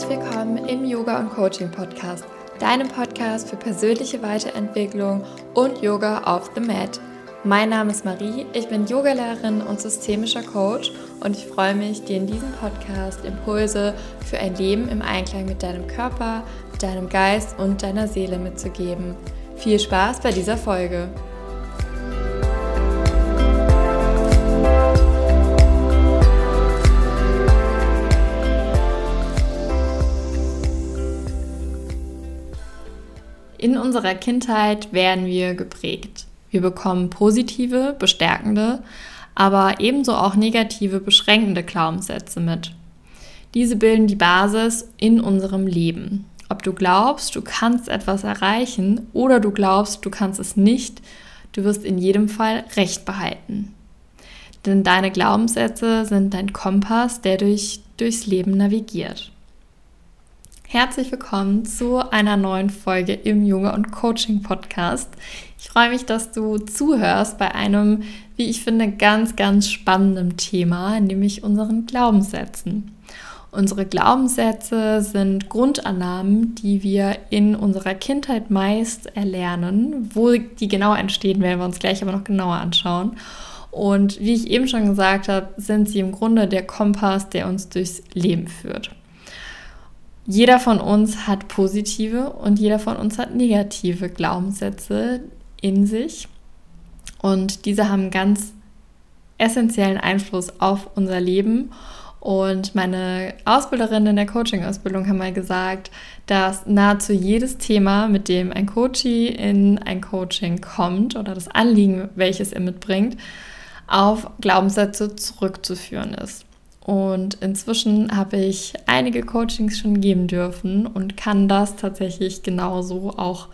Herzlich willkommen im Yoga und Coaching Podcast, deinem Podcast für persönliche Weiterentwicklung und Yoga auf the Mat. Mein Name ist Marie, ich bin Yogalehrerin und systemischer Coach und ich freue mich, dir in diesem Podcast Impulse für ein Leben im Einklang mit deinem Körper, deinem Geist und deiner Seele mitzugeben. Viel Spaß bei dieser Folge! In unserer Kindheit werden wir geprägt. Wir bekommen positive, bestärkende, aber ebenso auch negative, beschränkende Glaubenssätze mit. Diese bilden die Basis in unserem Leben. Ob du glaubst, du kannst etwas erreichen oder du glaubst, du kannst es nicht, du wirst in jedem Fall Recht behalten. Denn deine Glaubenssätze sind dein Kompass, der durch, durchs Leben navigiert. Herzlich willkommen zu einer neuen Folge im Junge und Coaching Podcast. Ich freue mich, dass du zuhörst bei einem, wie ich finde, ganz, ganz spannenden Thema, nämlich unseren Glaubenssätzen. Unsere Glaubenssätze sind Grundannahmen, die wir in unserer Kindheit meist erlernen. Wo die genau entstehen, werden wir uns gleich aber noch genauer anschauen. Und wie ich eben schon gesagt habe, sind sie im Grunde der Kompass, der uns durchs Leben führt jeder von uns hat positive und jeder von uns hat negative Glaubenssätze in sich. Und diese haben ganz essentiellen Einfluss auf unser Leben. Und meine Ausbilderin in der Coaching-Ausbildung haben mal gesagt, dass nahezu jedes Thema, mit dem ein Coachie in ein Coaching kommt oder das Anliegen, welches er mitbringt, auf Glaubenssätze zurückzuführen ist. Und inzwischen habe ich einige Coachings schon geben dürfen und kann das tatsächlich genauso auch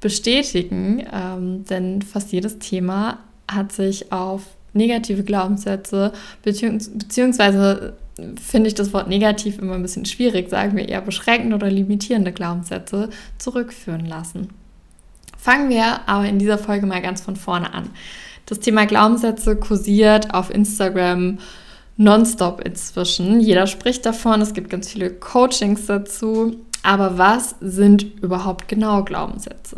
bestätigen, ähm, denn fast jedes Thema hat sich auf negative Glaubenssätze, beziehungs beziehungsweise finde ich das Wort negativ immer ein bisschen schwierig, sagen wir eher beschränkende oder limitierende Glaubenssätze zurückführen lassen. Fangen wir aber in dieser Folge mal ganz von vorne an. Das Thema Glaubenssätze kursiert auf Instagram nonstop inzwischen. Jeder spricht davon, es gibt ganz viele Coachings dazu. Aber was sind überhaupt genau Glaubenssätze?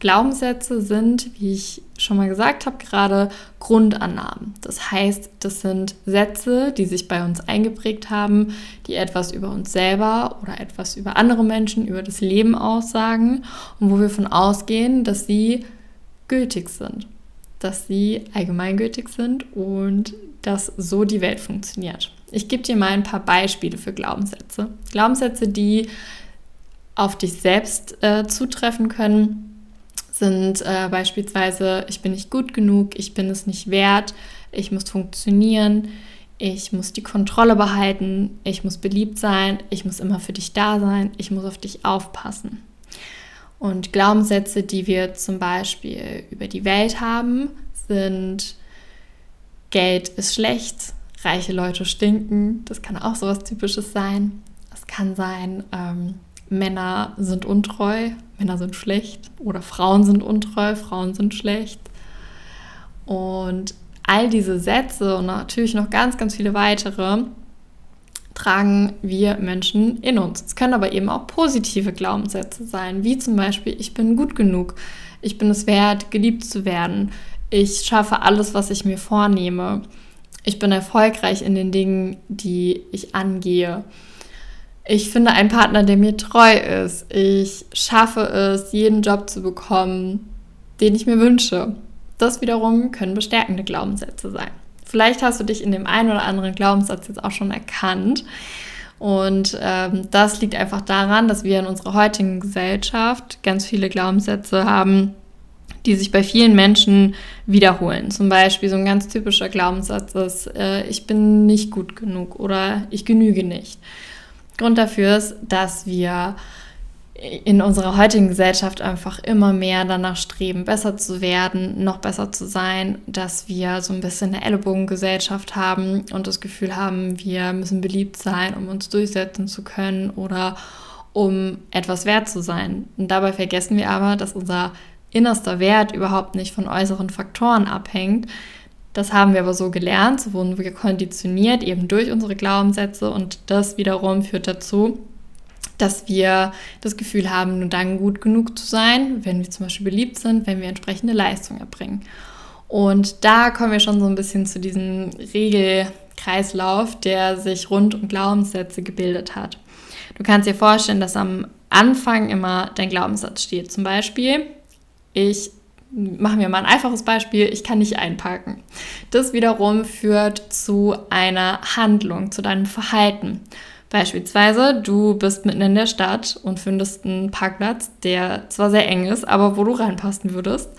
Glaubenssätze sind, wie ich schon mal gesagt habe, gerade Grundannahmen. Das heißt, das sind Sätze, die sich bei uns eingeprägt haben, die etwas über uns selber oder etwas über andere Menschen, über das Leben aussagen und wo wir davon ausgehen, dass sie gültig sind, dass sie allgemeingültig sind und dass so die Welt funktioniert. Ich gebe dir mal ein paar Beispiele für Glaubenssätze. Glaubenssätze, die auf dich selbst äh, zutreffen können, sind äh, beispielsweise, ich bin nicht gut genug, ich bin es nicht wert, ich muss funktionieren, ich muss die Kontrolle behalten, ich muss beliebt sein, ich muss immer für dich da sein, ich muss auf dich aufpassen. Und Glaubenssätze, die wir zum Beispiel über die Welt haben, sind Geld ist schlecht, reiche Leute stinken. Das kann auch so was Typisches sein. Es kann sein, ähm, Männer sind untreu, Männer sind schlecht oder Frauen sind untreu, Frauen sind schlecht. Und all diese Sätze und natürlich noch ganz, ganz viele weitere tragen wir Menschen in uns. Es können aber eben auch positive Glaubenssätze sein, wie zum Beispiel, ich bin gut genug, ich bin es wert, geliebt zu werden, ich schaffe alles, was ich mir vornehme. Ich bin erfolgreich in den Dingen, die ich angehe. Ich finde einen Partner, der mir treu ist. Ich schaffe es, jeden Job zu bekommen, den ich mir wünsche. Das wiederum können bestärkende Glaubenssätze sein. Vielleicht hast du dich in dem einen oder anderen Glaubenssatz jetzt auch schon erkannt. Und ähm, das liegt einfach daran, dass wir in unserer heutigen Gesellschaft ganz viele Glaubenssätze haben, die sich bei vielen Menschen wiederholen. Zum Beispiel so ein ganz typischer Glaubenssatz ist, äh, ich bin nicht gut genug oder ich genüge nicht. Grund dafür ist, dass wir in unserer heutigen Gesellschaft einfach immer mehr danach streben, besser zu werden, noch besser zu sein, dass wir so ein bisschen eine Ellenbogengesellschaft haben und das Gefühl haben, wir müssen beliebt sein, um uns durchsetzen zu können oder um etwas wert zu sein. Und dabei vergessen wir aber, dass unser innerster Wert überhaupt nicht von äußeren Faktoren abhängt, Das haben wir aber so gelernt, so wurden wir konditioniert, eben durch unsere Glaubenssätze und das wiederum führt dazu, dass wir das Gefühl haben, nur dann gut genug zu sein, wenn wir zum Beispiel beliebt sind, wenn wir entsprechende Leistung erbringen. Und da kommen wir schon so ein bisschen zu diesem Regelkreislauf, der sich rund um Glaubenssätze gebildet hat. Du kannst dir vorstellen, dass am Anfang immer dein Glaubenssatz steht. Zum Beispiel, ich machen wir mal ein einfaches Beispiel, ich kann nicht einparken. Das wiederum führt zu einer Handlung, zu deinem Verhalten. Beispielsweise, du bist mitten in der Stadt und findest einen Parkplatz, der zwar sehr eng ist, aber wo du reinpassen würdest.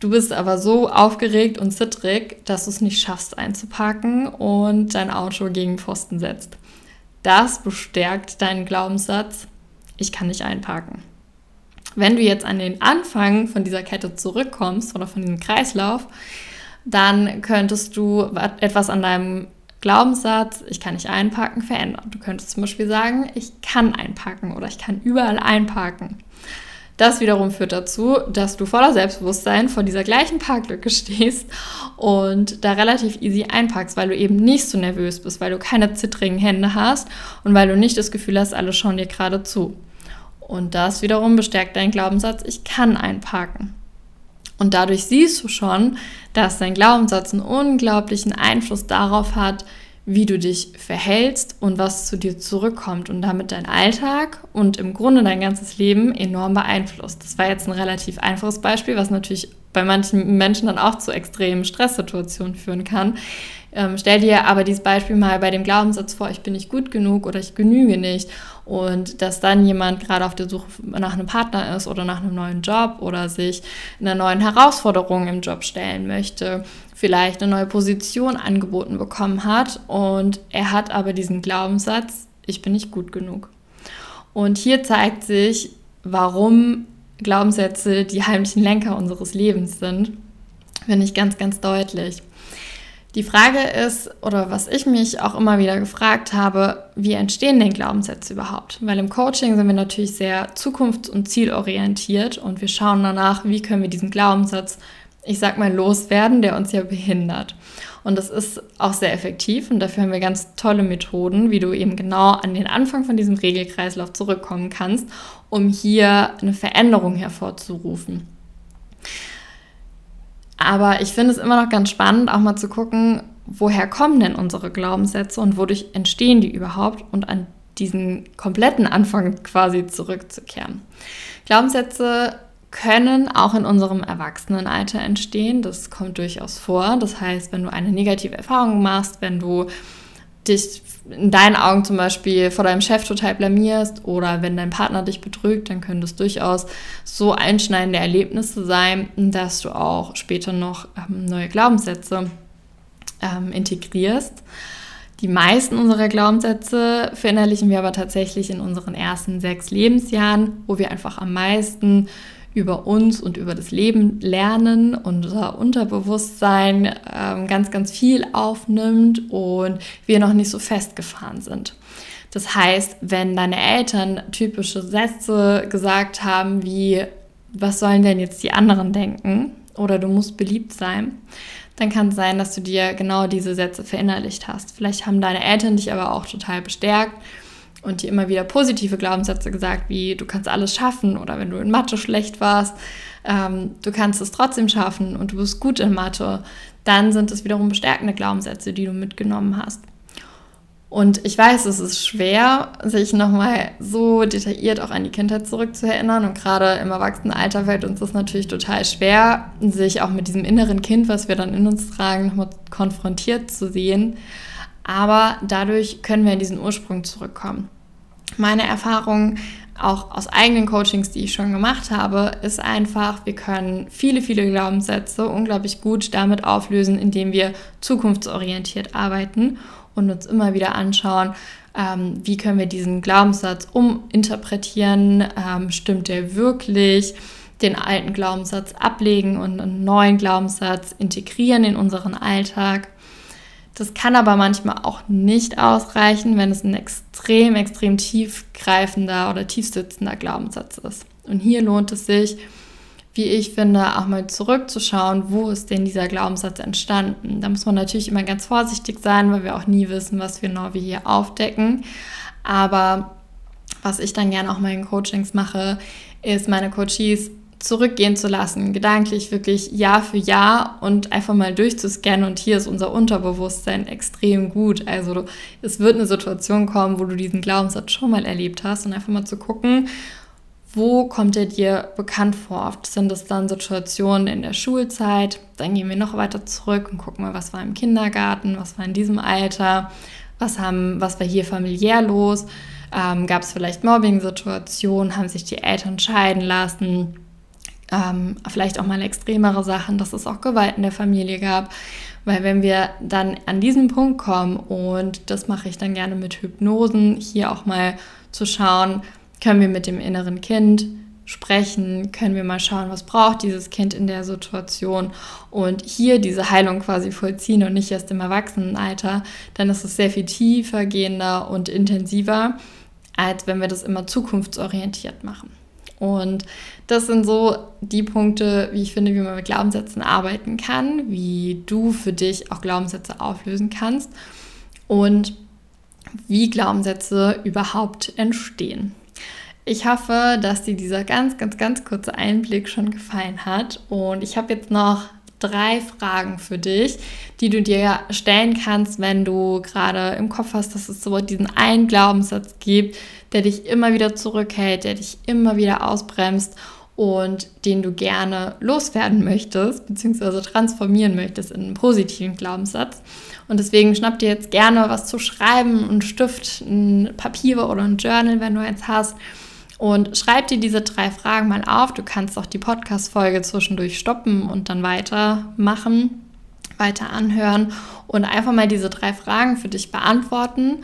Du bist aber so aufgeregt und zittrig, dass du es nicht schaffst einzuparken und dein Auto gegen Pfosten setzt. Das bestärkt deinen Glaubenssatz, ich kann nicht einparken. Wenn du jetzt an den Anfang von dieser Kette zurückkommst oder von diesem Kreislauf, dann könntest du etwas an deinem Glaubenssatz, ich kann nicht einparken, verändern. Du könntest zum Beispiel sagen, ich kann einparken oder ich kann überall einparken. Das wiederum führt dazu, dass du voller Selbstbewusstsein vor dieser gleichen Parklücke stehst und da relativ easy einparkst, weil du eben nicht so nervös bist, weil du keine zittrigen Hände hast und weil du nicht das Gefühl hast, alle schauen dir gerade zu. Und das wiederum bestärkt deinen Glaubenssatz, ich kann einparken. Und dadurch siehst du schon, dass dein Glaubenssatz einen unglaublichen Einfluss darauf hat, wie du dich verhältst und was zu dir zurückkommt und damit dein Alltag und im Grunde dein ganzes Leben enorm beeinflusst. Das war jetzt ein relativ einfaches Beispiel, was natürlich bei manchen Menschen dann auch zu extremen Stresssituationen führen kann. Ähm, stell dir aber dieses Beispiel mal bei dem Glaubenssatz vor, ich bin nicht gut genug oder ich genüge nicht. Und dass dann jemand gerade auf der Suche nach einem Partner ist oder nach einem neuen Job oder sich einer neuen Herausforderung im Job stellen möchte, vielleicht eine neue Position angeboten bekommen hat und er hat aber diesen Glaubenssatz, ich bin nicht gut genug. Und hier zeigt sich, warum Glaubenssätze die heimlichen Lenker unseres Lebens sind, finde ich ganz, ganz deutlich. Die Frage ist, oder was ich mich auch immer wieder gefragt habe, wie entstehen denn Glaubenssätze überhaupt? Weil im Coaching sind wir natürlich sehr zukunfts- und zielorientiert und wir schauen danach, wie können wir diesen Glaubenssatz, ich sag mal, loswerden, der uns ja behindert. Und das ist auch sehr effektiv und dafür haben wir ganz tolle Methoden, wie du eben genau an den Anfang von diesem Regelkreislauf zurückkommen kannst, um hier eine Veränderung hervorzurufen. Aber ich finde es immer noch ganz spannend, auch mal zu gucken, woher kommen denn unsere Glaubenssätze und wodurch entstehen die überhaupt und an diesen kompletten Anfang quasi zurückzukehren. Glaubenssätze können auch in unserem Erwachsenenalter entstehen. Das kommt durchaus vor. Das heißt, wenn du eine negative Erfahrung machst, wenn du dich in deinen Augen zum Beispiel vor deinem Chef total blamierst oder wenn dein Partner dich betrügt, dann können das durchaus so einschneidende Erlebnisse sein, dass du auch später noch ähm, neue Glaubenssätze ähm, integrierst. Die meisten unserer Glaubenssätze verinnerlichen wir aber tatsächlich in unseren ersten sechs Lebensjahren, wo wir einfach am meisten über uns und über das Leben lernen, unser Unterbewusstsein ähm, ganz, ganz viel aufnimmt und wir noch nicht so festgefahren sind. Das heißt, wenn deine Eltern typische Sätze gesagt haben wie, was sollen denn jetzt die anderen denken? Oder du musst beliebt sein, dann kann es sein, dass du dir genau diese Sätze verinnerlicht hast. Vielleicht haben deine Eltern dich aber auch total bestärkt und dir immer wieder positive Glaubenssätze gesagt, wie du kannst alles schaffen oder wenn du in Mathe schlecht warst, ähm, du kannst es trotzdem schaffen und du bist gut in Mathe, dann sind es wiederum bestärkende Glaubenssätze, die du mitgenommen hast. Und ich weiß, es ist schwer, sich nochmal so detailliert auch an die Kindheit zurückzuerinnern. Und gerade im Erwachsenenalter fällt uns das natürlich total schwer, sich auch mit diesem inneren Kind, was wir dann in uns tragen, nochmal konfrontiert zu sehen. Aber dadurch können wir in diesen Ursprung zurückkommen. Meine Erfahrung auch aus eigenen Coachings, die ich schon gemacht habe, ist einfach, wir können viele, viele Glaubenssätze unglaublich gut damit auflösen, indem wir zukunftsorientiert arbeiten und uns immer wieder anschauen, ähm, wie können wir diesen Glaubenssatz uminterpretieren, ähm, stimmt der wirklich, den alten Glaubenssatz ablegen und einen neuen Glaubenssatz integrieren in unseren Alltag. Das kann aber manchmal auch nicht ausreichen, wenn es ein extrem, extrem tiefgreifender oder tiefsitzender Glaubenssatz ist. Und hier lohnt es sich, wie ich finde, auch mal zurückzuschauen, wo ist denn dieser Glaubenssatz entstanden. Da muss man natürlich immer ganz vorsichtig sein, weil wir auch nie wissen, was genau wir hier aufdecken. Aber was ich dann gerne auch mal in Coachings mache, ist meine Coaches zurückgehen zu lassen, gedanklich wirklich Jahr für Jahr und einfach mal durchzuscannen. Und hier ist unser Unterbewusstsein extrem gut. Also es wird eine Situation kommen, wo du diesen Glaubenssatz schon mal erlebt hast und einfach mal zu gucken, wo kommt er dir bekannt vor? Oft sind es dann Situationen in der Schulzeit. Dann gehen wir noch weiter zurück und gucken mal, was war im Kindergarten, was war in diesem Alter, was, haben, was war hier familiär los. Ähm, Gab es vielleicht Mobbing-Situationen? Haben sich die Eltern scheiden lassen? Ähm, vielleicht auch mal extremere Sachen, dass es auch Gewalt in der Familie gab. Weil wenn wir dann an diesen Punkt kommen, und das mache ich dann gerne mit Hypnosen, hier auch mal zu schauen, können wir mit dem inneren Kind sprechen, können wir mal schauen, was braucht dieses Kind in der Situation und hier diese Heilung quasi vollziehen und nicht erst im Erwachsenenalter, dann ist es sehr viel tiefer gehender und intensiver, als wenn wir das immer zukunftsorientiert machen. Und das sind so die Punkte, wie ich finde, wie man mit Glaubenssätzen arbeiten kann, wie du für dich auch Glaubenssätze auflösen kannst und wie Glaubenssätze überhaupt entstehen. Ich hoffe, dass dir dieser ganz, ganz, ganz kurze Einblick schon gefallen hat. Und ich habe jetzt noch drei Fragen für dich, die du dir stellen kannst, wenn du gerade im Kopf hast, dass es so diesen einen Glaubenssatz gibt, der dich immer wieder zurückhält, der dich immer wieder ausbremst und den du gerne loswerden möchtest, beziehungsweise transformieren möchtest in einen positiven Glaubenssatz. Und deswegen schnapp dir jetzt gerne was zu schreiben, einen Stift, ein Papier oder ein Journal, wenn du eins hast und schreib dir diese drei Fragen mal auf. Du kannst auch die Podcast-Folge zwischendurch stoppen und dann weitermachen, weiter anhören und einfach mal diese drei Fragen für dich beantworten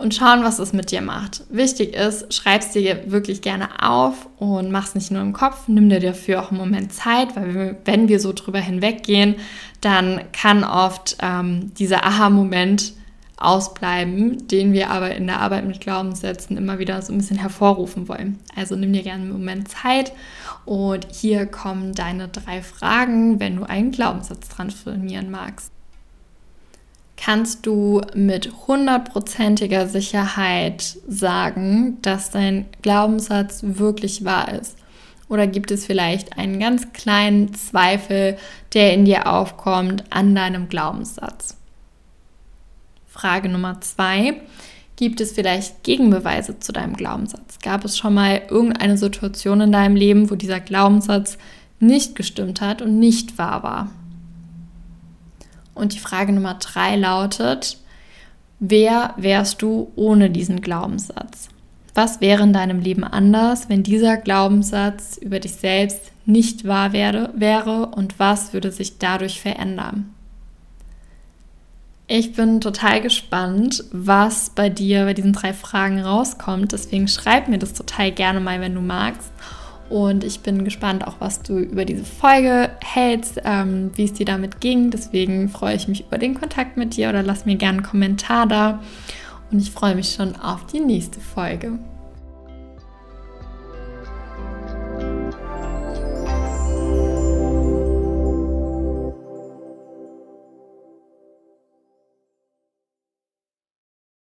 und schauen, was es mit dir macht. Wichtig ist, schreib es dir wirklich gerne auf und mach es nicht nur im Kopf. Nimm dir dafür auch einen Moment Zeit, weil wenn wir so drüber hinweggehen, dann kann oft ähm, dieser Aha-Moment ausbleiben, den wir aber in der Arbeit mit Glaubenssätzen immer wieder so ein bisschen hervorrufen wollen. Also nimm dir gerne einen Moment Zeit und hier kommen deine drei Fragen, wenn du einen Glaubenssatz transformieren magst. Kannst du mit hundertprozentiger Sicherheit sagen, dass dein Glaubenssatz wirklich wahr ist? Oder gibt es vielleicht einen ganz kleinen Zweifel, der in dir aufkommt an deinem Glaubenssatz? Frage Nummer zwei. Gibt es vielleicht Gegenbeweise zu deinem Glaubenssatz? Gab es schon mal irgendeine Situation in deinem Leben, wo dieser Glaubenssatz nicht gestimmt hat und nicht wahr war? Und die Frage Nummer drei lautet, wer wärst du ohne diesen Glaubenssatz? Was wäre in deinem Leben anders, wenn dieser Glaubenssatz über dich selbst nicht wahr wäre, wäre und was würde sich dadurch verändern? Ich bin total gespannt, was bei dir bei diesen drei Fragen rauskommt. Deswegen schreib mir das total gerne mal, wenn du magst. Und ich bin gespannt auch, was du über diese Folge hältst, ähm, wie es dir damit ging. Deswegen freue ich mich über den Kontakt mit dir oder lass mir gerne einen Kommentar da. Und ich freue mich schon auf die nächste Folge.